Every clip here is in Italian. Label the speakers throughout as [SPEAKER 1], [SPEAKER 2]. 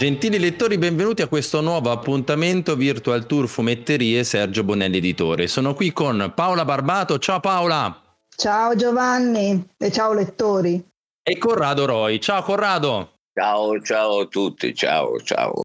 [SPEAKER 1] Gentili lettori, benvenuti a questo nuovo appuntamento Virtual Tour Fumetterie Sergio Bonelli Editore. Sono qui con Paola Barbato. Ciao Paola!
[SPEAKER 2] Ciao Giovanni e ciao lettori.
[SPEAKER 1] E Corrado Roy. Ciao Corrado!
[SPEAKER 3] Ciao, ciao a tutti, ciao, ciao.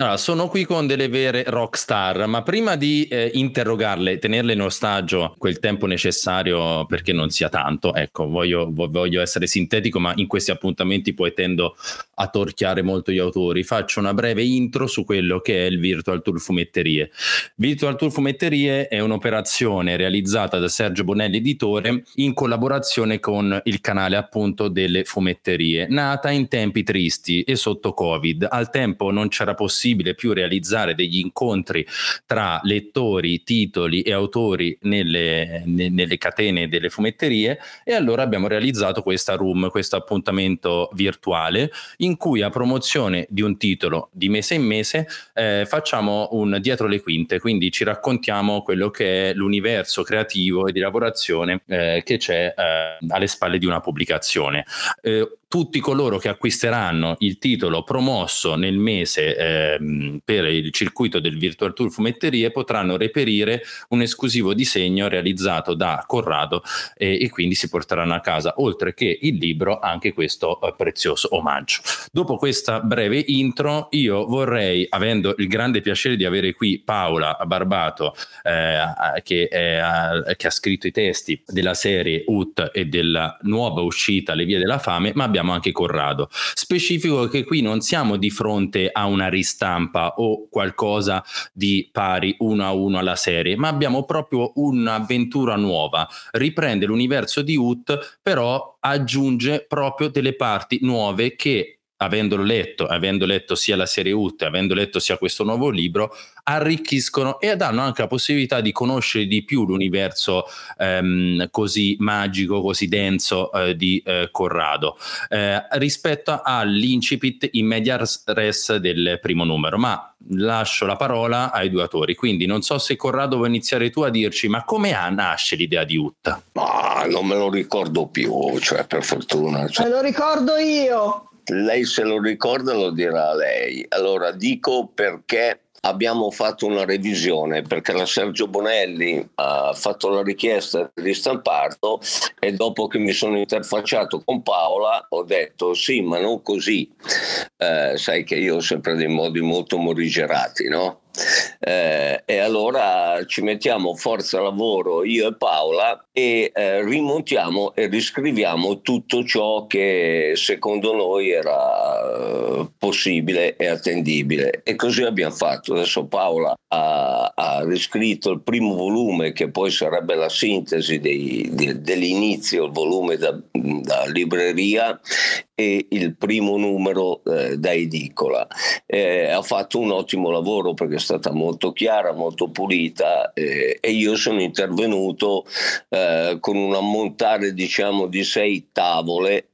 [SPEAKER 1] Allora, sono qui con delle vere rockstar, ma prima di eh, interrogarle, tenerle in ostaggio quel tempo necessario perché non sia tanto, ecco, voglio, voglio, essere sintetico, ma in questi appuntamenti poi tendo a torchiare molto gli autori. Faccio una breve intro su quello che è il Virtual Tour Fumetterie. Virtual Tour Fumetterie è un'operazione realizzata da Sergio Bonelli, editore, in collaborazione con il canale appunto delle fumetterie, nata in tempi tristi e sotto Covid. Al tempo non c'era possibile possibile più realizzare degli incontri tra lettori, titoli e autori nelle, ne, nelle catene delle fumetterie e allora abbiamo realizzato questa room, questo appuntamento virtuale in cui a promozione di un titolo di mese in mese eh, facciamo un dietro le quinte, quindi ci raccontiamo quello che è l'universo creativo e di lavorazione eh, che c'è eh, alle spalle di una pubblicazione. Eh, tutti coloro che acquisteranno il titolo promosso nel mese ehm, per il circuito del Virtual Tour Fumetterie potranno reperire un esclusivo disegno realizzato da Corrado e, e quindi si porteranno a casa, oltre che il libro, anche questo eh, prezioso omaggio. Dopo questa breve intro, io vorrei, avendo il grande piacere di avere qui Paola Barbato, eh, che, è, che ha scritto i testi della serie UT e della nuova uscita Le Vie della Fame, ma abbiamo abbiamo anche Corrado. Specifico che qui non siamo di fronte a una ristampa o qualcosa di pari uno a uno alla serie, ma abbiamo proprio un'avventura nuova. Riprende l'universo di Ut, però aggiunge proprio delle parti nuove che avendolo letto, avendo letto sia la serie UT, avendo letto sia questo nuovo libro, arricchiscono e danno anche la possibilità di conoscere di più l'universo ehm, così magico, così denso eh, di eh, Corrado eh, rispetto all'incipit in media res del primo numero. Ma lascio la parola ai due autori, quindi non so se Corrado vuoi iniziare tu a dirci ma come nasce l'idea di Utta?
[SPEAKER 3] Ma non me lo ricordo più, cioè per fortuna. Cioè...
[SPEAKER 2] Me lo ricordo io
[SPEAKER 3] lei se lo ricorda lo dirà lei. Allora dico perché abbiamo fatto una revisione perché la Sergio Bonelli ha fatto la richiesta di stamparlo e dopo che mi sono interfacciato con Paola ho detto sì ma non così eh, sai che io ho sempre dei modi molto morigerati no? Eh, e allora ci mettiamo forza lavoro io e Paola e eh, rimontiamo e riscriviamo tutto ciò che secondo noi era eh, possibile e attendibile e così abbiamo fatto adesso Paola ha, ha riscritto il primo volume che poi sarebbe la sintesi dei, de, dell'inizio il volume da, da libreria e il primo numero eh, da edicola. Eh, ha fatto un ottimo lavoro perché stata molto chiara, molto pulita eh, e io sono intervenuto eh, con un ammontare diciamo di sei tavole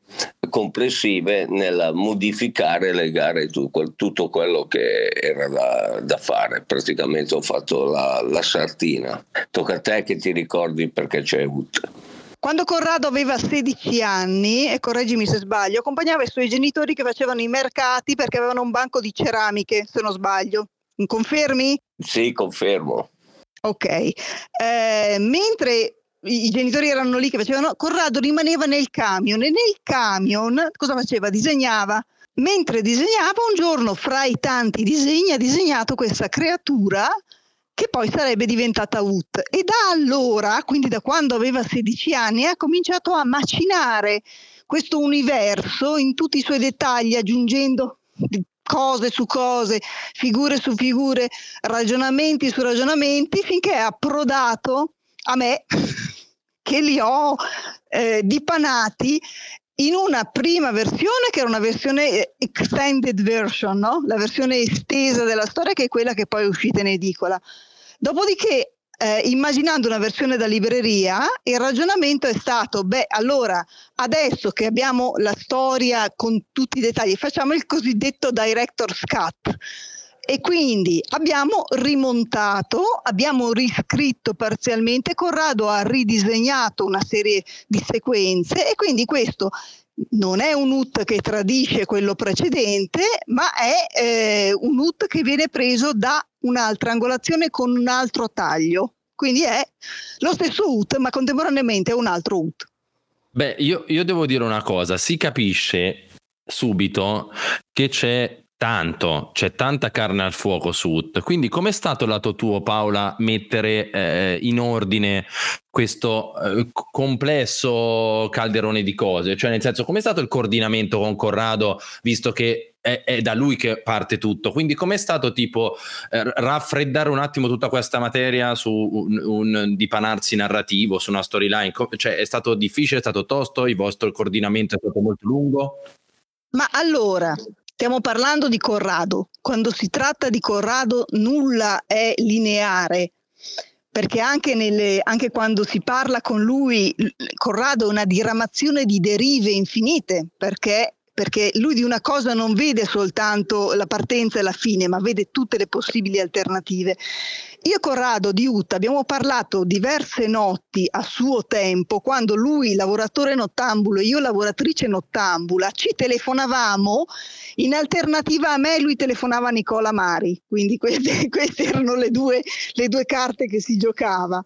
[SPEAKER 3] complessive nel modificare e legare tutto quello che era da, da, fare. Praticamente ho fatto la, la sartina. Tocca a te che ti ricordi perché c'è UT.
[SPEAKER 2] Quando Corrado aveva 16 anni, e correggimi se sbaglio, accompagnava i suoi genitori che facevano i mercati perché avevano un banco di ceramiche, se non sbaglio. Confermi?
[SPEAKER 3] Sì, confermo.
[SPEAKER 2] Ok. Eh, mentre i genitori erano lì che facevano, Corrado rimaneva nel camion e nel camion cosa faceva? Disegnava. Mentre disegnava, un giorno fra i tanti disegni ha disegnato questa creatura che poi sarebbe diventata UT. E da allora, quindi da quando aveva 16 anni, ha cominciato a macinare questo universo in tutti i suoi dettagli, aggiungendo cose su cose, figure su figure, ragionamenti su ragionamenti, finché è approdato a me, che li ho eh, dipanati in una prima versione che era una versione eh, extended version, no? la versione estesa della storia che è quella che poi è uscita in edicola. Dopodiché eh, immaginando una versione da libreria, il ragionamento è stato, beh, allora adesso che abbiamo la storia con tutti i dettagli, facciamo il cosiddetto director's cut. E quindi abbiamo rimontato, abbiamo riscritto parzialmente, Corrado ha ridisegnato una serie di sequenze e quindi questo non è un ut che tradisce quello precedente, ma è eh, un ut che viene preso da un'altra angolazione con un altro taglio. Quindi è lo stesso ut, ma contemporaneamente è un altro ut.
[SPEAKER 1] Beh, io, io devo dire una cosa, si capisce subito che c'è tanto, c'è tanta carne al fuoco su UT. Quindi com'è stato lato tuo Paola mettere eh, in ordine questo eh, complesso calderone di cose? Cioè nel senso com'è stato il coordinamento con Corrado visto che è, è da lui che parte tutto? Quindi com'è stato tipo eh, raffreddare un attimo tutta questa materia su un, un dipanarsi narrativo, su una storyline? Cioè è stato difficile, è stato tosto, il vostro coordinamento è stato molto lungo?
[SPEAKER 2] Ma allora, Stiamo parlando di Corrado. Quando si tratta di Corrado nulla è lineare, perché anche, nelle, anche, quando si parla con lui, Corrado è una diramazione di derive infinite, perché perché lui di una cosa non vede soltanto la partenza e la fine, ma vede tutte le possibili alternative. Io Corrado di Utah abbiamo parlato diverse notti a suo tempo, quando lui lavoratore nottambulo e io lavoratrice nottambula, ci telefonavamo, in alternativa a me lui telefonava a Nicola Mari, quindi queste, queste erano le due, le due carte che si giocava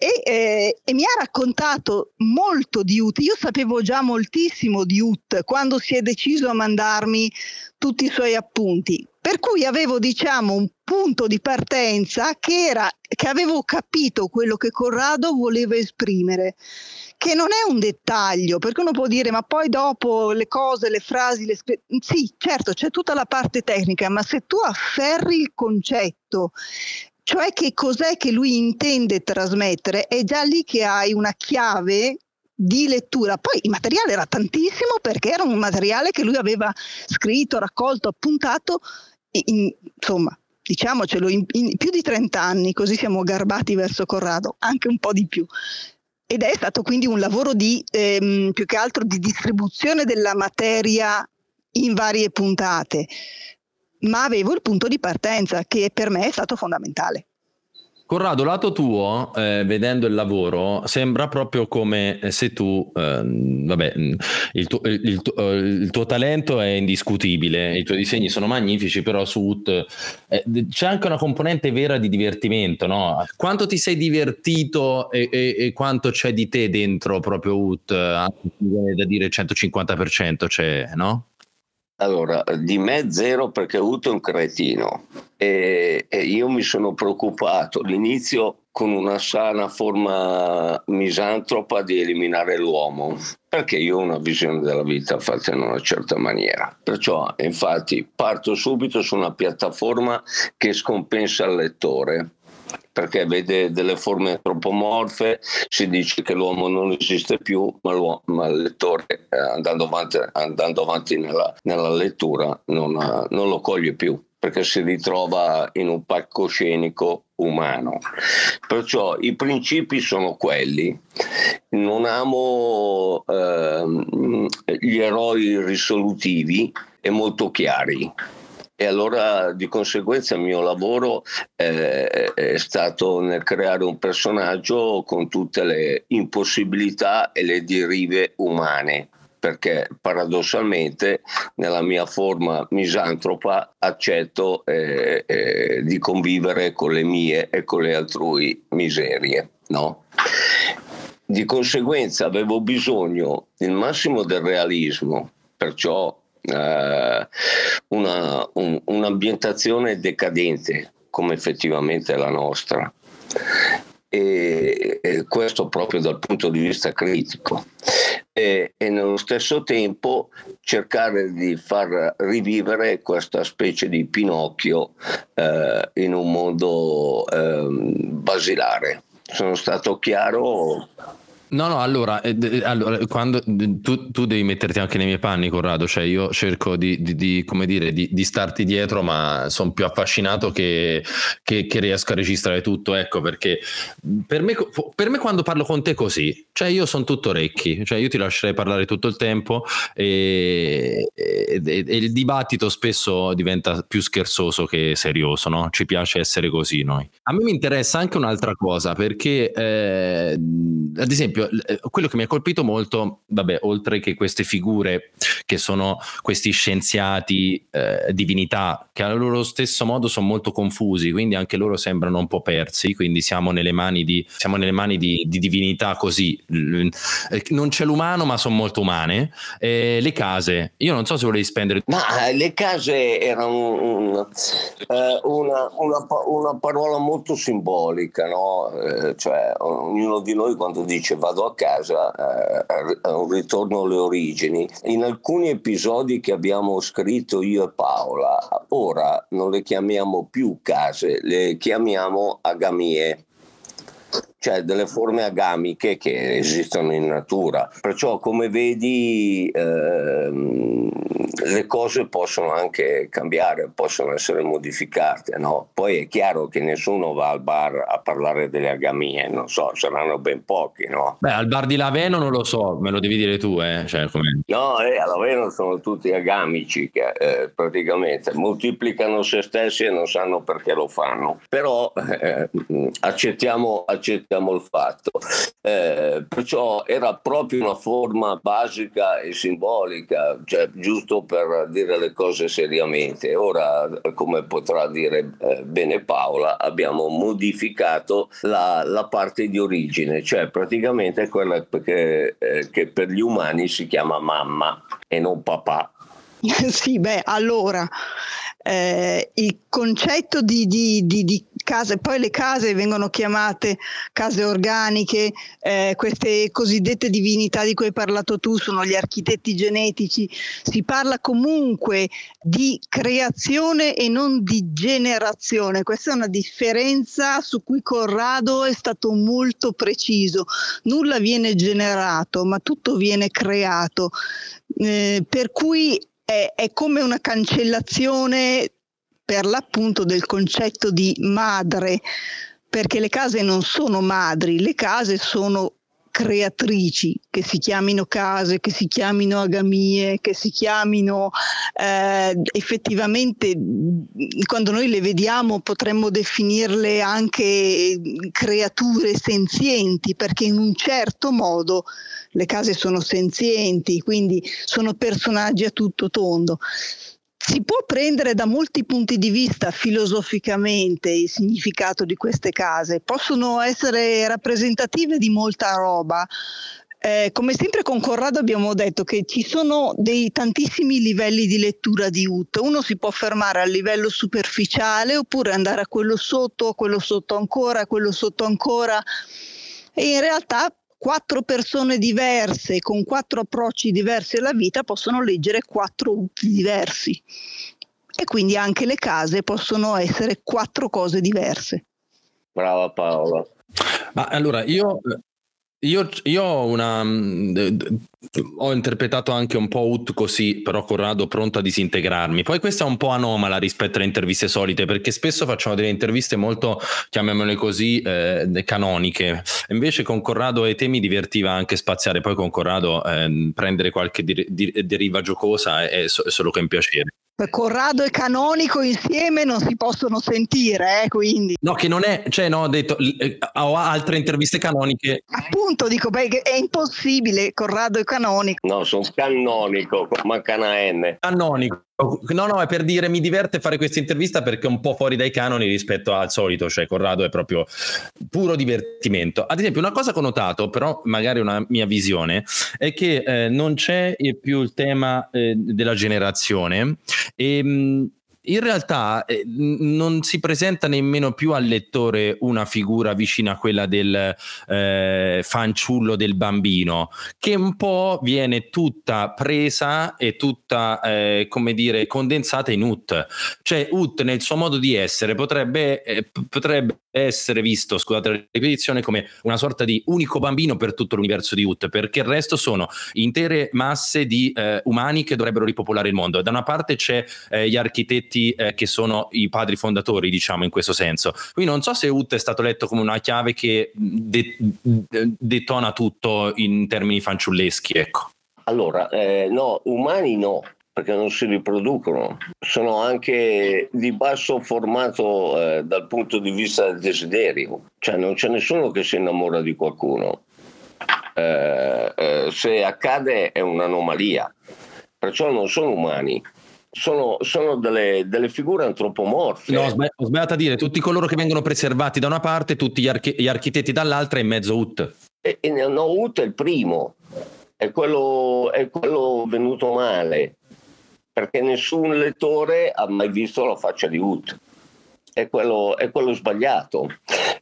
[SPEAKER 2] e, eh, e, mi ha raccontato molto di UT. Io sapevo già moltissimo di UT quando si è deciso a mandarmi tutti i suoi appunti, per cui avevo diciamo un punto di partenza che era che avevo capito quello che Corrado voleva esprimere che non è un dettaglio, perché uno può dire ma poi dopo le cose, le frasi, le... sì, certo, c'è tutta la parte tecnica, ma se tu afferri il concetto cioè che cos'è che lui intende trasmettere, è già lì che hai una chiave di lettura. Poi il materiale era tantissimo perché era un materiale che lui aveva scritto, raccolto, appuntato, in, insomma, diciamocelo, in, in più di 30 anni, così siamo garbati verso Corrado, anche un po' di più. Ed è stato quindi un lavoro di, ehm, più che altro di distribuzione della materia in varie puntate ma avevo il punto di partenza che per me è stato fondamentale.
[SPEAKER 1] Corrado, lato tuo, eh, vedendo il lavoro, sembra proprio come se tu, eh, vabbè, il, tu, il, il, il, tuo talento è indiscutibile, i tuoi disegni sono magnifici, però su UT eh, c'è anche una componente vera di divertimento, no? Quanto ti sei divertito e, e, e quanto c'è di te dentro proprio UT? Da dire 150%, c'è, no?
[SPEAKER 3] Allora, di me zero perché ho avuto un cretino e, e, io mi sono preoccupato all'inizio con una sana forma misantropa di eliminare l'uomo, perché io ho una visione della vita fatta in una certa maniera. Perciò, infatti, parto subito su una piattaforma che scompensa il lettore perché vede delle forme antropomorfe, si dice che l'uomo non esiste più, ma, ma il lettore eh, andando avanti, andando avanti nella, nella, lettura non, non lo coglie più perché si ritrova in un palcoscenico umano. Perciò i principi sono quelli. Non amo eh, gli eroi risolutivi e molto chiari e allora di conseguenza il mio lavoro eh, è stato nel creare un personaggio con tutte le impossibilità e le derive umane perché paradossalmente nella mia forma misantropa accetto eh, eh, di convivere con le mie e con le altrui miserie. No? Di conseguenza avevo bisogno il massimo del realismo, perciò eh, una, un, un'ambientazione decadente come effettivamente la nostra. E, e questo proprio dal punto di vista critico e, e, nello stesso tempo cercare di far rivivere questa specie di Pinocchio eh, in un mondo eh, basilare. Sono stato chiaro?
[SPEAKER 1] No, no, allora, eh, allora quando, tu, tu, devi metterti anche nei miei panni, Corrado, cioè io cerco di, di, di come dire, di, di, starti dietro, ma sono più affascinato che, che, che, riesco a registrare tutto, ecco, perché per me, per me quando parlo con te così, cioè io sono tutto orecchi, cioè io ti lascerei parlare tutto il tempo e, e, e, il dibattito spesso diventa più scherzoso che serioso, no? Ci piace essere così noi. A me mi interessa anche un'altra cosa, perché eh, ad esempio esempio, eh, quello che mi ha colpito molto, vabbè, oltre che queste figure che sono questi scienziati, eh, divinità, che allo loro stesso modo sono molto confusi, quindi anche loro sembrano un po' persi, quindi siamo nelle mani di, nelle mani di, di divinità così. Eh, non c'è l'umano, ma sono molto umane. Eh, le case, io non so se volevi spendere...
[SPEAKER 3] Ma eh, le case erano un, un, una, una, una, parola molto simbolica, no? cioè ognuno di noi quando dice vado a casa è un ritorno alle origini. In alcuni episodi che abbiamo scritto io e Paola, ora non le chiamiamo più case, le chiamiamo agamie cioè delle forme agamiche che esistono in natura. Perciò come vedi ehm, le cose possono anche cambiare, possono essere modificate. No? Poi è chiaro che nessuno va al bar a parlare delle agamie, non so, saranno ben pochi. No?
[SPEAKER 1] Beh, al bar di Laveno non lo so, me lo devi dire tu. Eh? Cioè,
[SPEAKER 3] no, eh, a Laveno sono tutti agamici che eh, praticamente moltiplicano se stessi e non sanno perché lo fanno. Però eh, accettiamo, accettiamo il fatto. Eh, perciò era proprio una forma basica e simbolica, cioè giusto per dire le cose seriamente. Ora, come potrà dire eh, bene Paola, abbiamo modificato la, la, parte di origine, cioè praticamente quella che, eh, che per gli umani si chiama mamma e non papà.
[SPEAKER 2] sì, beh, allora eh, il concetto di, di, di, di, case, poi le case vengono chiamate case organiche, eh, queste cosiddette divinità di cui hai parlato tu sono gli architetti genetici, si parla comunque di creazione e non di generazione, questa è una differenza su cui Corrado è stato molto preciso, nulla viene generato ma tutto viene creato. Eh, per cui è, è come una cancellazione per l'appunto del concetto di madre, perché le case non sono madri, le case sono creatrici, che si chiamino case, che si chiamino agamie, che si chiamino eh, effettivamente, quando noi le vediamo potremmo definirle anche creature senzienti, perché in un certo modo le case sono senzienti, quindi sono personaggi a tutto tondo. Si può prendere da molti punti di vista filosoficamente il significato di queste case, possono essere rappresentative di molta roba. Eh, come sempre con Corrado abbiamo detto che ci sono dei tantissimi livelli di lettura di Ut. Uno si può fermare al livello superficiale oppure andare a quello sotto, a quello sotto ancora, a quello sotto ancora. E in realtà quattro persone diverse con quattro approcci diversi alla vita possono leggere quattro utili diversi e quindi anche le case possono essere quattro cose diverse.
[SPEAKER 3] Brava Paola.
[SPEAKER 1] Ma allora io io, io ho, una, mm, ho interpretato anche un po' Ut così, però Corrado pronto a disintegrarmi. Poi questa è un po' anomala rispetto alle interviste solite, perché spesso facciamo delle interviste molto, chiamiamole così, eh, canoniche. Invece con Corrado e te mi divertiva anche spaziare, poi con Corrado eh, prendere qualche di, di, deriva giocosa è, è solo che un piacere.
[SPEAKER 2] Corrado e Canonico insieme non si possono sentire, eh, quindi.
[SPEAKER 1] No, che non è, cioè no, ho detto, eh, ho altre interviste canoniche.
[SPEAKER 2] Appunto, dico, beh, è impossibile Corrado e Canonico.
[SPEAKER 3] No, sono canonico, manca una N.
[SPEAKER 1] Canonico. No, no, è per dire mi diverte fare questa intervista perché è un po' fuori dai canoni rispetto al solito, cioè Corrado è proprio puro divertimento. Ad esempio, una cosa che ho notato, però magari una mia visione, è che eh, non c'è più il tema eh, della generazione e mh, in realtà eh, non si presenta nemmeno più al lettore una figura vicina a quella del eh, fanciullo del bambino, che un po' viene tutta presa e tutta, eh, come dire, condensata in Ut. Cioè Ut nel suo modo di essere potrebbe, eh, potrebbe essere visto, scusate la ripetizione, come una sorta di unico bambino per tutto l'universo di Ut, perché il resto sono intere masse di eh, umani che dovrebbero ripopolare il mondo. Da una parte c'è eh, gli architetti eh, che sono i padri fondatori, diciamo in questo senso. Quindi non so se Ut è stato letto come una chiave che de- de- detona tutto in termini fanciulleschi, ecco.
[SPEAKER 3] Allora, eh, no, umani no, perché non si riproducono, sono anche di basso formato eh, dal punto di vista del desiderio, cioè non c'è nessuno che si innamora di qualcuno. eh, eh, se accade è un'anomalia, perciò non sono umani. Sono, sono delle, delle, figure antropomorfe.
[SPEAKER 1] No, ho sbagliato a dire, tutti coloro che vengono preservati da una parte, tutti gli, archi- gli architetti dall'altra e in mezzo Ut.
[SPEAKER 3] E, e no, Ut è il primo, è quello, è quello venuto male, perché nessun lettore ha mai visto la faccia di Ut. È quello, è quello sbagliato,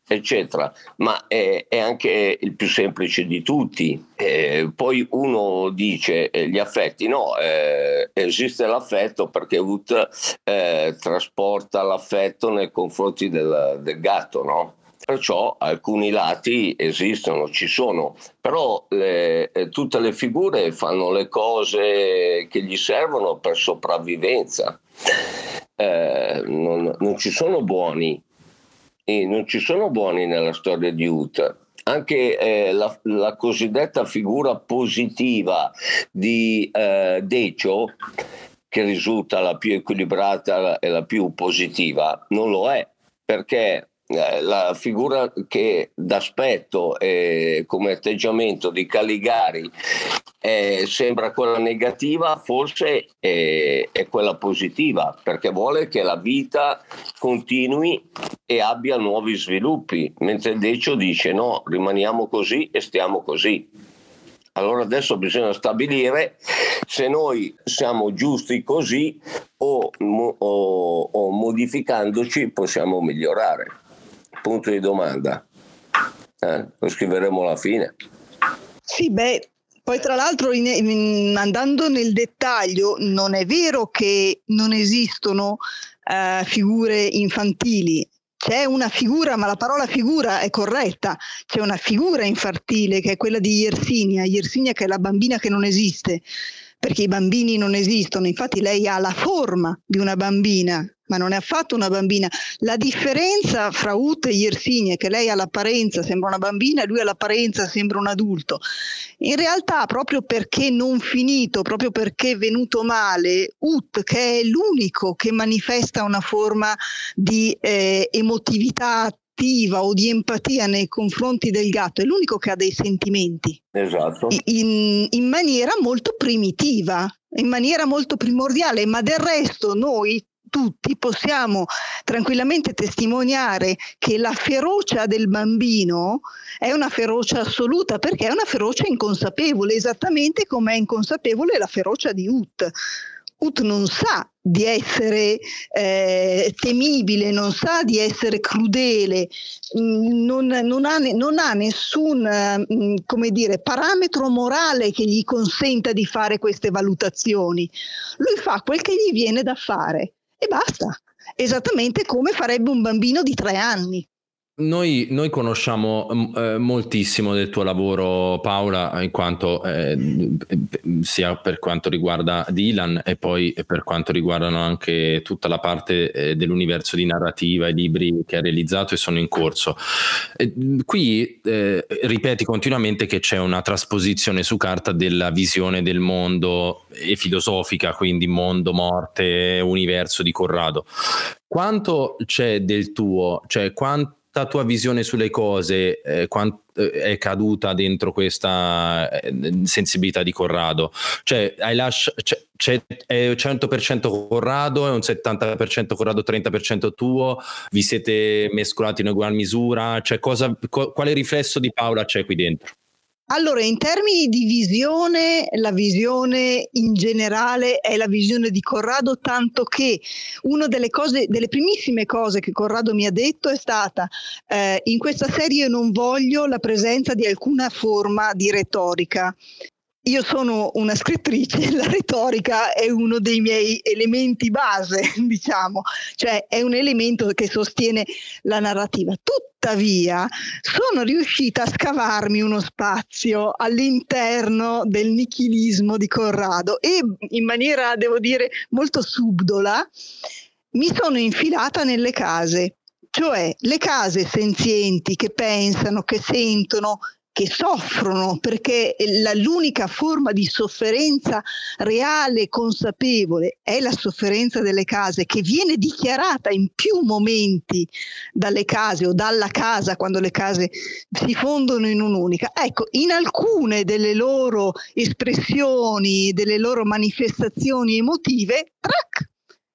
[SPEAKER 3] eccetera. Ma è, è, anche il più semplice di tutti. Eh, poi uno dice eh, gli affetti, no, eh, esiste l'affetto perché Ut eh, trasporta l'affetto nei confronti del, del gatto, no? Perciò alcuni lati esistono, ci sono, però le, eh, tutte le figure fanno le cose che gli servono per sopravvivenza. Eh, non, non, ci sono buoni, e non ci sono buoni nella storia di Ut. Anche eh, la, la, cosiddetta figura positiva di eh, Decio, che risulta la più equilibrata e la più positiva, non lo è perché la figura che d'aspetto e come atteggiamento di Caligari eh, sembra quella negativa, forse è, è, quella positiva, perché vuole che la vita continui e abbia nuovi sviluppi, mentre Decio dice no, rimaniamo così e stiamo così. Allora adesso bisogna stabilire se noi siamo giusti così o, o, o modificandoci possiamo migliorare punto di domanda. Eh, lo scriveremo alla fine.
[SPEAKER 2] Sì, beh, poi tra l'altro in, in, andando nel dettaglio, non è vero che non esistono uh, figure infantili. C'è una figura, ma la parola figura è corretta, c'è una figura infantile che è quella di Yersinia, Yersinia che è la bambina che non esiste, perché i bambini non esistono, infatti lei ha la forma di una bambina, ma non è affatto una bambina. La differenza fra Ut e Yersinia è che lei ha l'apparenza sembra una bambina e lui ha l'apparenza sembra un adulto. In realtà, proprio perché non finito, proprio perché è venuto male, Ut, che è l'unico che manifesta una forma di eh, emotività attiva o di empatia nei confronti del gatto, è l'unico che ha dei sentimenti.
[SPEAKER 3] Esatto.
[SPEAKER 2] In, in maniera molto primitiva, in maniera molto primordiale, ma del resto noi tutti possiamo tranquillamente testimoniare che la ferocia del bambino è una ferocia assoluta perché è una ferocia inconsapevole, esattamente come è inconsapevole la ferocia di Ut. Ut non sa di essere eh, temibile, non sa di essere crudele, mm, non, non, ha, non ha, nessun mm, dire, parametro morale che gli consenta di fare queste valutazioni. Lui fa quel che gli viene da fare e basta. Esattamente come farebbe un bambino di tre anni.
[SPEAKER 1] Noi, noi, conosciamo mm, eh, moltissimo del tuo lavoro, Paola, in quanto eh, sia per quanto riguarda Dylan e poi per quanto riguardano anche tutta la parte eh, dell'universo di narrativa e libri che hai realizzato e sono in corso. qui eh, ripeti continuamente che c'è una trasposizione su carta della visione del mondo e filosofica, quindi mondo, morte, universo di Corrado. Quanto c'è del tuo, cioè quanto quanta tua visione sulle cose eh, quant- eh, è caduta dentro questa eh, sensibilità di Corrado? Cioè, hai lasci- c'è, c'è, è 100% Corrado, è un 70% Corrado, 30% tuo? Vi siete mescolati in ugual misura? Cioè, cosa, co- quale riflesso di Paola c'è qui dentro?
[SPEAKER 2] Allora, in termini di visione, la visione in generale è la visione di Corrado, tanto che una delle cose, delle primissime cose che Corrado mi ha detto è stata eh, in questa serie non voglio la presenza di alcuna forma di retorica io sono una scrittrice, la retorica è uno dei miei elementi base, diciamo, cioè è un elemento che sostiene la narrativa. Tuttavia sono riuscita a scavarmi uno spazio all'interno del nichilismo di Corrado e in maniera, devo dire, molto subdola mi sono infilata nelle case, cioè le case senzienti che pensano, che sentono, che soffrono perché la, l'unica forma di sofferenza reale e consapevole è la sofferenza delle case che viene dichiarata in più momenti dalle case o dalla casa quando le case si fondono in un'unica. Ecco, in alcune delle loro espressioni, delle loro manifestazioni emotive, trac,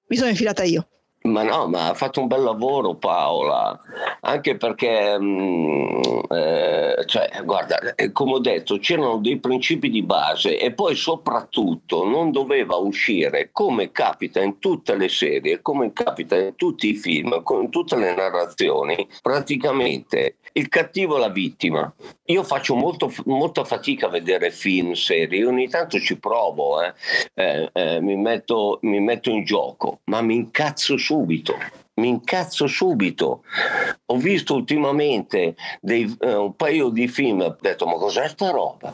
[SPEAKER 2] mi sono infilata io.
[SPEAKER 3] Ma no, ma ha fatto un bel lavoro Paola, anche perché, mh, mm, eh, cioè, guarda, eh, come ho detto, c'erano dei principi di base e poi soprattutto non doveva uscire, come capita in tutte le serie, come capita in tutti i film, in tutte le narrazioni, praticamente il cattivo è la vittima. Io faccio molto, molta fatica a vedere film, serie, ogni tanto ci provo, eh, eh, eh mi, metto, mi metto in gioco, ma mi incazzo su subito. Mi incazzo subito. Ho visto ultimamente dei, uh, un paio di film, ho detto ma cos'è sta roba?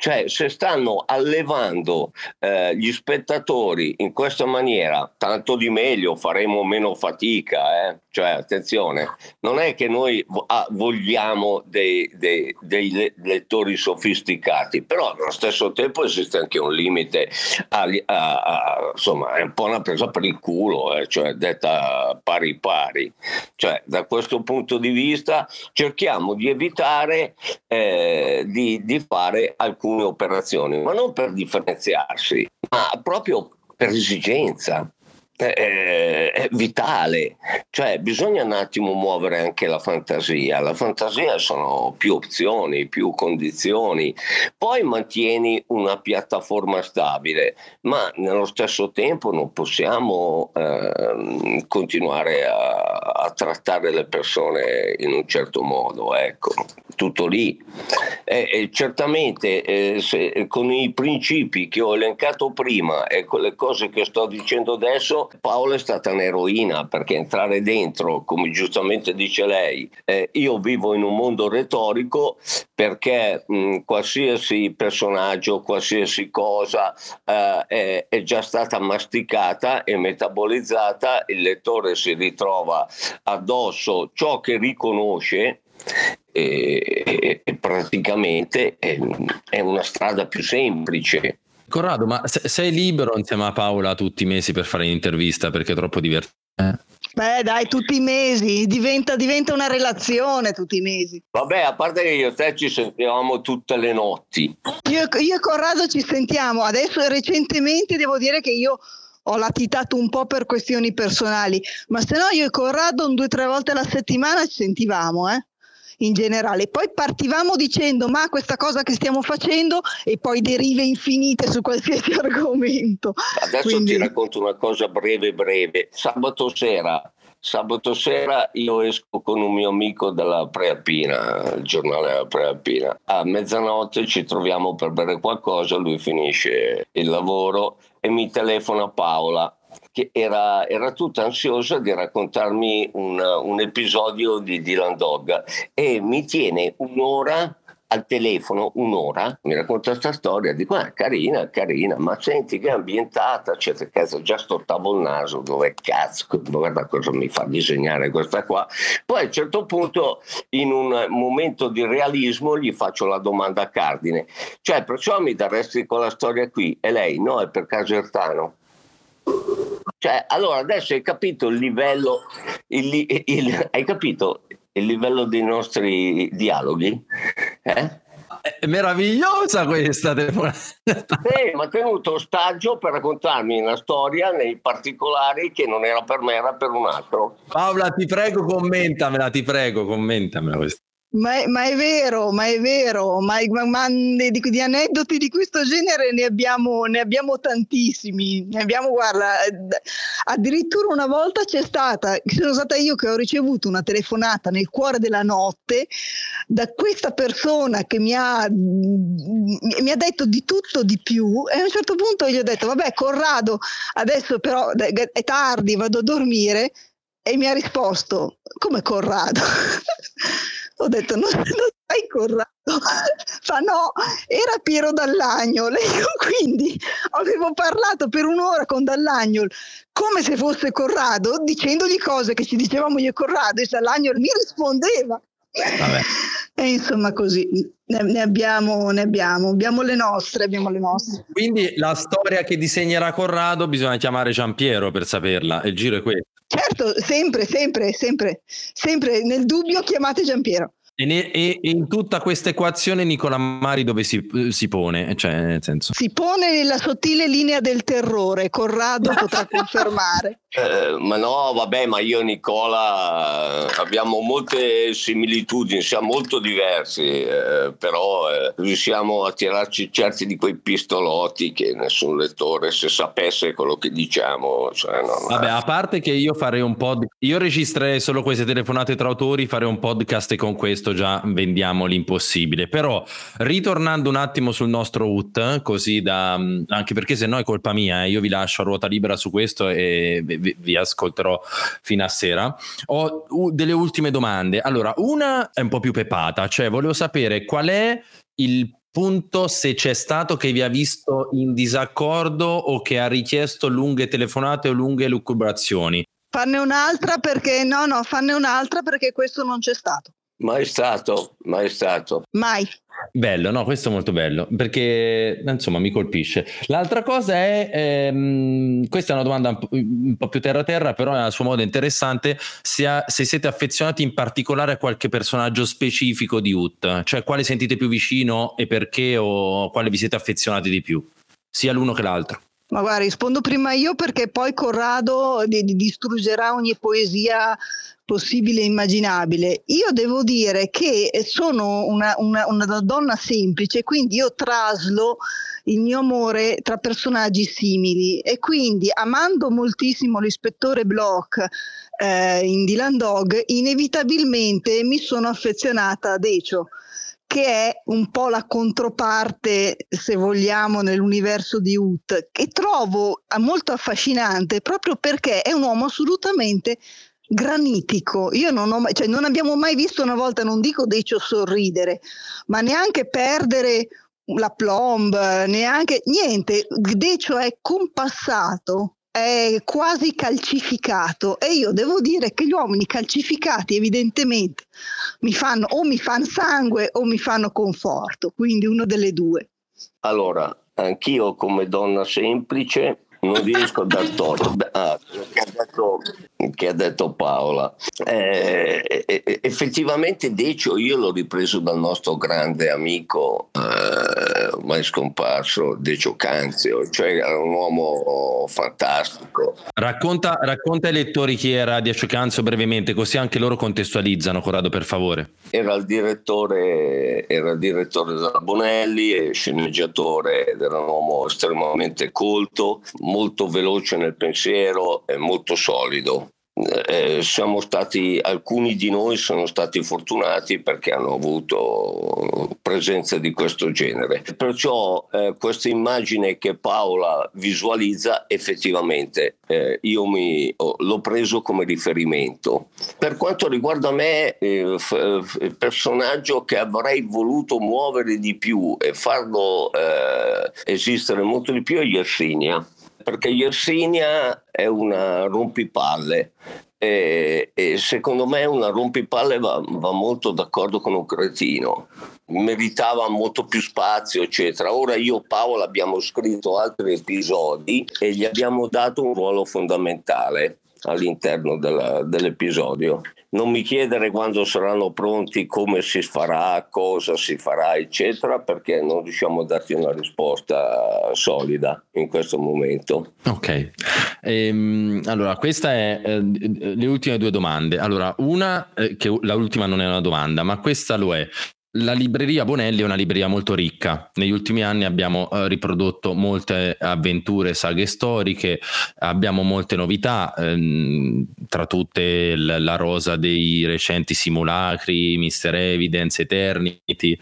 [SPEAKER 3] Cioè, se stanno allevando eh, gli spettatori in questa maniera, tanto di meglio, faremo meno fatica. Eh? Cioè, attenzione, non è che noi ah, vogliamo dei, dei, dei, lettori sofisticati, però allo stesso tempo esiste anche un limite, a, a, a, insomma, è un po' una presa per il culo, eh? cioè, detta pari pari. Cioè, da questo punto di vista cerchiamo di evitare eh, di, di fare alcune alcune operazioni, ma non per differenziarsi, ma proprio per esigenza. È vitale, cioè bisogna un attimo muovere anche la fantasia, la fantasia sono più opzioni, più condizioni, poi mantieni una piattaforma stabile, ma nello stesso tempo non possiamo eh, continuare a, a, trattare le persone in un certo modo, ecco, tutto lì. E, e certamente eh, se, con i principi che ho elencato prima e con le cose che sto dicendo adesso, Paola è stata un'eroina perché entrare dentro, come giustamente dice lei, eh, io vivo in un mondo retorico perché mh, qualsiasi personaggio, qualsiasi cosa eh, è, è già stata masticata e metabolizzata, il lettore si ritrova addosso ciò che riconosce e, e praticamente è, è, una strada più semplice.
[SPEAKER 1] Corrado, ma sei libero insieme a Paola tutti i mesi per fare un'intervista perché è troppo divertente?
[SPEAKER 2] Beh, dai, tutti i mesi, diventa, diventa, una relazione tutti i mesi.
[SPEAKER 3] Vabbè, a parte che io e te ci sentiamo tutte le notti.
[SPEAKER 2] Io, io e Corrado ci sentiamo, adesso recentemente devo dire che io ho latitato un po' per questioni personali, ma se no io e Corrado due o tre volte alla settimana ci sentivamo, eh? In generale. Poi partivamo dicendo ma questa cosa che stiamo facendo e poi derive infinite su qualsiasi argomento.
[SPEAKER 3] Adesso Quindi... ti racconto una cosa breve breve. Sabato sera Sabato sera io esco con un mio amico della Prealpina, il giornale della Prealpina. A mezzanotte ci troviamo per bere qualcosa, lui finisce il lavoro e mi telefona Paola che era, era tutta ansiosa di raccontarmi un, un episodio di Dylan Dog e mi tiene un'ora al telefono un'ora, mi racconta questa storia, dico ah, carina, carina, ma senti che è ambientata, eccetera, cazzo, già stortavo il naso, dove cazzo, guarda cosa mi fa disegnare questa qua. Poi a un certo punto, in un momento di realismo, gli faccio la domanda cardine, cioè perciò mi daresti quella storia qui? E lei, no, è per Casertano. Cioè, allora adesso hai capito il livello, il, il, hai capito il livello dei nostri dialoghi? Eh?
[SPEAKER 1] È meravigliosa questa telefonata.
[SPEAKER 3] Sì, mi ha tenuto ostaggio per raccontarmi una storia nei particolari che non era per me, era per un altro.
[SPEAKER 1] Paola, ti prego, commentamela, ti prego, commentamela questa.
[SPEAKER 2] Ma è, ma è, vero, ma è vero, ma, ma di, di, aneddoti di questo genere ne abbiamo, ne abbiamo tantissimi. Ne abbiamo, guarda, addirittura una volta c'è stata, sono stata io che ho ricevuto una telefonata nel cuore della notte da questa persona che mi ha, mi ha detto di tutto di più e a un certo punto gli ho detto, vabbè Corrado, adesso però è tardi, vado a dormire e mi ha risposto, come Corrado? Ho detto, non, non sai Corrado? Fa no, era Piero Dall'Agnol. quindi avevo parlato per un'ora con Dall'Agnol come se fosse Corrado, dicendogli cose che ci dicevamo io e Corrado, e Dall'Agnol mi rispondeva. Vabbè. E insomma così, ne, ne, abbiamo, ne abbiamo, abbiamo le nostre, abbiamo le nostre.
[SPEAKER 1] Quindi la storia che disegnerà Corrado bisogna chiamare Giampiero per saperla, il giro è questo.
[SPEAKER 2] Certo, sempre, sempre, sempre, sempre nel dubbio chiamate Giampiero.
[SPEAKER 1] E, ne, e, e, in tutta questa equazione Nicola Mari dove si, si, pone? Cioè, nel senso...
[SPEAKER 2] Si pone nella sottile linea del terrore, Corrado potrà confermare.
[SPEAKER 3] Eh, ma no, vabbè, ma io e Nicola eh, abbiamo molte similitudini, siamo molto diversi, eh, però eh, riusciamo a tirarci certi di quei pistolotti che nessun lettore, se sapesse quello che diciamo... Cioè,
[SPEAKER 1] non, vabbè, a parte che io farei un pod... Io registrerei solo queste telefonate tra autori, farei un podcast con questo questo già vendiamo l'impossibile. Però ritornando un attimo sul nostro UT, così da anche perché se no è colpa mia, eh, io vi lascio a ruota libera su questo e vi, vi ascolterò fino a sera. Ho delle ultime domande. Allora, una è un po' più pepata, cioè volevo sapere qual è il punto se c'è stato che vi ha visto in disaccordo o che ha richiesto lunghe telefonate o lunghe lucubrazioni.
[SPEAKER 2] Fanne un'altra perché no, no, fanne un'altra perché questo non c'è stato.
[SPEAKER 3] Mai stato, mai stato.
[SPEAKER 2] Mai.
[SPEAKER 1] Bello, no, questo è molto bello perché insomma mi colpisce. L'altra cosa è, ehm, questa è una domanda un po', un po', più terra terra, però è a suo modo interessante, se, ha, se, siete affezionati in particolare a qualche personaggio specifico di UT, cioè quale sentite più vicino e perché o quale vi siete affezionati di più, sia l'uno che l'altro.
[SPEAKER 2] Ma guarda, rispondo prima io perché poi Corrado di, di distruggerà ogni poesia possibile e immaginabile. Io devo dire che sono una, una, una donna semplice, quindi io traslo il mio amore tra personaggi simili e quindi amando moltissimo l'ispettore Bloch eh, in Dylan Dog, inevitabilmente mi sono affezionata a Decio che è un po' la controparte, se vogliamo, nell'universo di Ut, che trovo molto affascinante proprio perché è un uomo assolutamente granitico. Io non, ho, cioè, non abbiamo mai visto una volta, non dico Decio sorridere, ma neanche perdere la plomb, neanche niente. Decio è compassato, è quasi calcificato e io devo dire che gli uomini calcificati evidentemente mi fanno o mi fanno sangue o mi fanno conforto, quindi uno delle due.
[SPEAKER 3] Allora, anch'io come donna semplice non riesco a dar torto. Ah, ha detto, che ha detto Paola. Eh, effettivamente Decio io l'ho ripreso dal nostro grande amico eh, ormai scomparso Decio Canzio, cioè era un uomo fantastico.
[SPEAKER 1] Racconta, racconta ai lettori chi era Decio Canzio brevemente, così anche loro contestualizzano, Corrado, per favore.
[SPEAKER 3] Era il direttore, era il direttore della Bonelli, sceneggiatore ed era un uomo estremamente colto, molto veloce nel pensiero e molto solido. Eh, siamo stati, alcuni di noi sono stati fortunati perché hanno avuto presenze di questo genere. Perciò eh, questa immagine che Paola visualizza effettivamente eh, io mi, oh, l'ho preso come riferimento. Per quanto riguarda me, eh, il personaggio che avrei voluto muovere di più e farlo eh, esistere molto di più è Yersinia perché Yersinia è una rompipalle e, e, secondo me una rompipalle va, va, molto d'accordo con un cretino. Meritava molto più spazio eccetera. Ora io e Paolo abbiamo scritto altri episodi e gli abbiamo dato un ruolo fondamentale all'interno della, dell'episodio non mi chiedere quando saranno pronti come si farà, cosa si farà, eccetera, perché non riusciamo a darti una risposta solida in questo momento.
[SPEAKER 1] Ok, ehm, allora queste è eh, le ultime due domande. Allora, una, eh, che l'ultima non è una domanda, ma questa lo è. La libreria Bonelli è una libreria molto ricca. Negli ultimi anni abbiamo eh, riprodotto molte avventure, saghe storiche, abbiamo molte novità, ehm, tra tutte l- la rosa dei recenti simulacri, Mister Evidence, Eternity.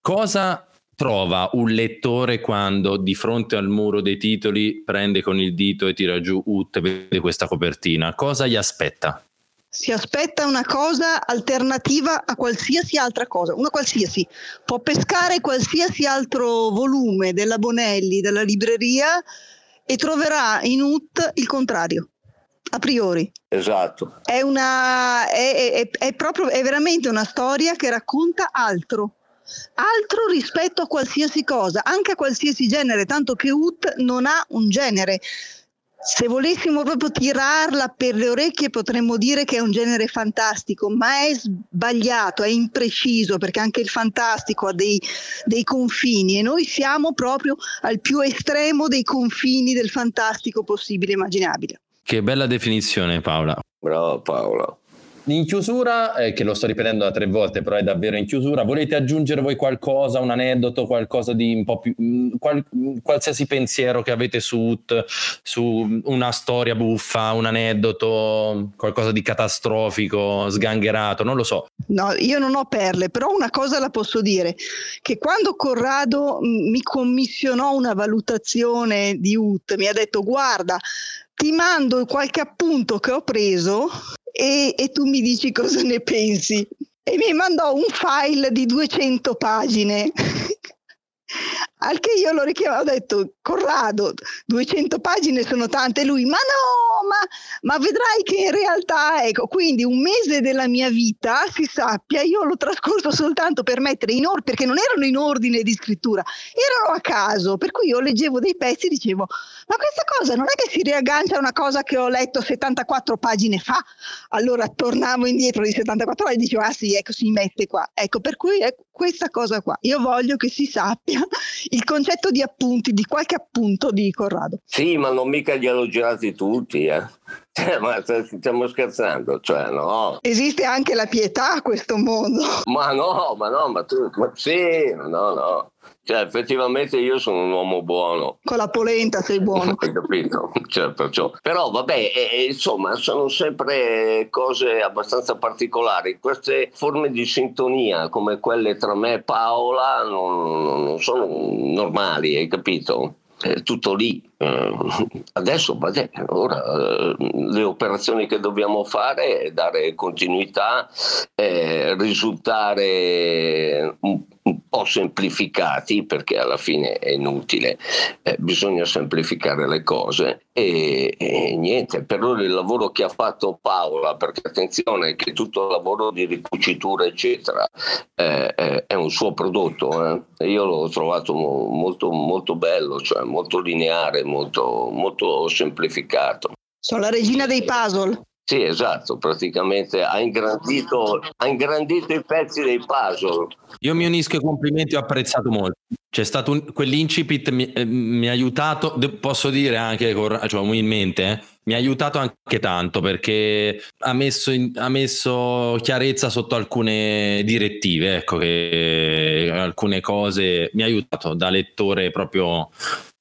[SPEAKER 1] Cosa trova un lettore quando di fronte al muro dei titoli prende con il dito e tira giù ut e vede questa copertina? Cosa gli aspetta?
[SPEAKER 2] Si aspetta una cosa alternativa a qualsiasi altra cosa, una qualsiasi, può pescare qualsiasi altro volume della Bonelli, della libreria e troverà in UT il contrario. a priori.
[SPEAKER 3] Esatto.
[SPEAKER 2] È, una, è, è, è, proprio, è veramente una storia che racconta altro. Altro rispetto a qualsiasi cosa, anche a qualsiasi genere, tanto che Ut non ha un genere se volessimo proprio tirarla per le orecchie potremmo dire che è un genere fantastico, ma è sbagliato, è impreciso perché anche il fantastico ha dei, dei confini e noi siamo proprio al più estremo dei confini del fantastico possibile e immaginabile.
[SPEAKER 1] Che bella definizione Paola.
[SPEAKER 3] Bravo Paola.
[SPEAKER 1] In chiusura, eh, che lo sto ripetendo da tre volte, però è davvero in chiusura, volete aggiungere voi qualcosa, un aneddoto, qualcosa di un po' più, mm, qual, qualsiasi pensiero che avete su, su una storia buffa, un aneddoto, qualcosa di catastrofico, sgangherato, non lo so.
[SPEAKER 2] No, io non ho perle, però una cosa la posso dire, che quando Corrado mm, mi commissionò una valutazione di UT, mi ha detto guarda, ti mando qualche appunto che ho preso e, e tu mi dici cosa ne pensi. E mi mandò un file di 200 pagine. Al che io lo richiamo, ho detto, Corrado, 200 pagine sono tante, lui, ma no, ma, ma, vedrai che in realtà, ecco, quindi un mese della mia vita, si sappia, io l'ho trascorso soltanto per mettere in ordine, perché non erano in ordine di scrittura, erano a caso, per cui io leggevo dei pezzi e dicevo, ma questa cosa non è che si riaggancia a una cosa che ho letto 74 pagine fa, allora tornavo indietro di 74 pagine e dicevo, ah sì, ecco, si mette qua, ecco, per cui è questa cosa qua, io voglio che si sappia il concetto di appunti, di qualche appunto di Corrado.
[SPEAKER 3] Sì, ma non mica li hanno girati tutti, eh. Cioè, ma stiamo scherzando, cioè no.
[SPEAKER 2] Esiste anche la pietà a questo mondo.
[SPEAKER 3] Ma no, ma no, ma tu, ma sì, no, no. Cioè, effettivamente io sono un uomo buono.
[SPEAKER 2] Con la polenta sei buono.
[SPEAKER 3] Hai capito? Cioè, perciò. Però vabbè, eh, insomma, sono sempre cose abbastanza particolari. Queste forme di sintonia, come quelle tra me e Paola, non, non sono normali, hai capito? È tutto lì. Eh, adesso vabbè, ora eh, le operazioni che dobbiamo fare è dare continuità, eh, risultare un po' semplificati perché alla fine è inutile, eh, bisogna semplificare le cose e, e, niente, per ora il lavoro che ha fatto Paola, perché attenzione che tutto il lavoro di ricucitura eccetera eh, eh, è un suo prodotto, eh. io l'ho trovato molto, molto bello, cioè molto lineare, molto, molto semplificato.
[SPEAKER 2] Sono la regina dei puzzle.
[SPEAKER 3] Sì, esatto, praticamente ha ingrandito, ha ingrandito, i pezzi dei puzzle.
[SPEAKER 1] Io mi unisco ai complimenti, ho apprezzato molto. C'è stato un, quell'incipit, mi, eh, mi ha aiutato, posso dire anche, cioè umilmente, eh, mi ha aiutato anche tanto perché ha messo, in, ha messo chiarezza sotto alcune direttive, ecco, che alcune cose mi ha aiutato da lettore proprio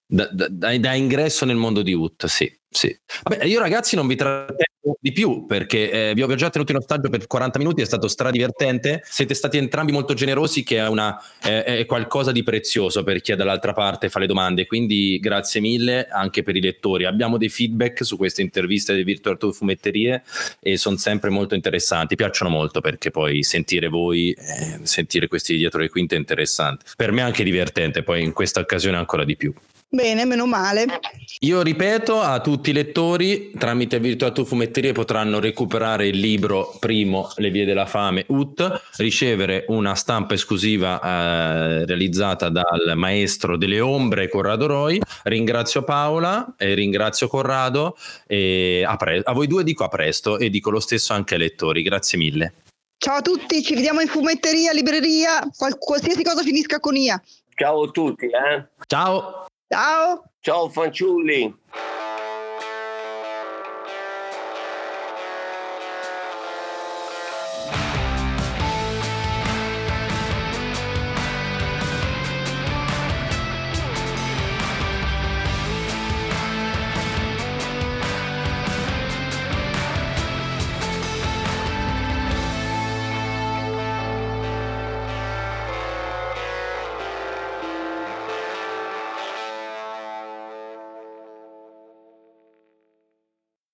[SPEAKER 1] da, da, da, ingresso nel mondo di UT, sì, sì. Vabbè, io ragazzi non vi trattengo di più perché eh, vi ho già tenuto in ostaggio per 40 minuti, è stato stradivertente. Siete stati entrambi molto generosi, che è, una, eh, è qualcosa di prezioso per chi è dall'altra parte fa le domande. Quindi grazie mille anche per i lettori. Abbiamo dei feedback su queste interviste delle Virtual Tour Fumetterie e sono sempre molto interessanti. Piacciono molto perché poi sentire voi, eh, sentire questi dietro le quinte è interessante. Per me anche divertente, poi in questa occasione ancora di più.
[SPEAKER 2] Bene, meno male.
[SPEAKER 1] Io ripeto a tutti i lettori, tramite Virtual Tour Fumetterie potranno recuperare il libro primo Le vie della fame UT, ricevere una stampa esclusiva eh, realizzata dal maestro delle ombre Corrado Roy. Ringrazio Paola e ringrazio Corrado e a, pre- a voi due dico a presto e dico lo stesso anche ai lettori. Grazie mille.
[SPEAKER 2] Ciao a tutti, ci vediamo in fumetteria, libreria, qual- qualsiasi cosa finisca con IA.
[SPEAKER 3] Ciao a tutti. Eh?
[SPEAKER 1] Ciao.
[SPEAKER 2] Ciao.
[SPEAKER 3] Ciao fanciulli.